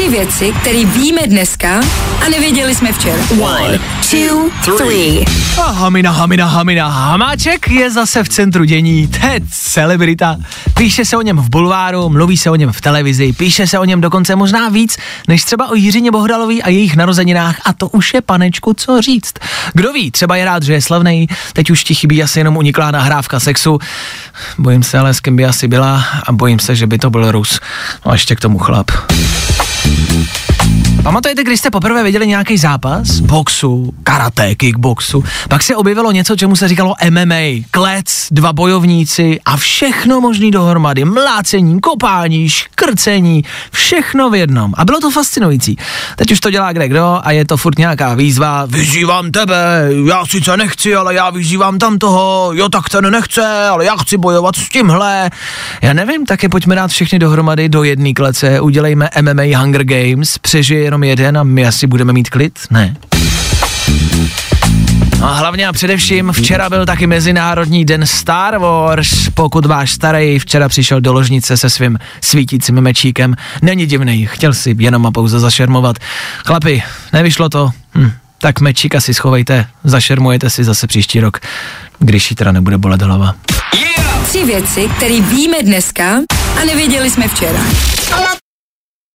Tři věci, které víme dneska a nevěděli jsme včera. One, two, three. A hamina, hamina, hamina, hamáček je zase v centru dění, to je celebrita. Píše se o něm v bulváru, mluví se o něm v televizi, píše se o něm dokonce možná víc, než třeba o Jiřině Bohdalový a jejich narozeninách a to už je panečku co říct. Kdo ví, třeba je rád, že je slavný, teď už ti chybí asi jenom uniklá nahrávka sexu. Bojím se ale, s kým by asi byla a bojím se, že by to byl Rus. No a ještě k tomu chlap. Mm-hmm. Pamatujete, když jste poprvé viděli nějaký zápas? Boxu, karate, kickboxu. Pak se objevilo něco, čemu se říkalo MMA, klec, dva bojovníci a všechno možný dohromady. Mlácení, kopání, škrcení, všechno v jednom. A bylo to fascinující. Teď už to dělá kde kdo a je to furt nějaká výzva. Vyzývám tebe, já sice nechci, ale já vyzývám tam toho, jo tak ten nechce, ale já chci bojovat s tímhle. Já nevím, taky pojďme dát všechny dohromady do jedné klece, udělejme MMA Hunger Games, přežije jenom jeden a my asi budeme mít klid? Ne. No a hlavně a především včera byl taky Mezinárodní den Star Wars. Pokud váš starý včera přišel do ložnice se svým svítícím mečíkem, není divný, chtěl si jenom a pouze zašermovat. Chlapi, nevyšlo to? Hm, tak mečíka si schovejte, zašermujete si zase příští rok, když jí teda nebude bolet hlava. Tři věci, které víme dneska a nevěděli jsme včera.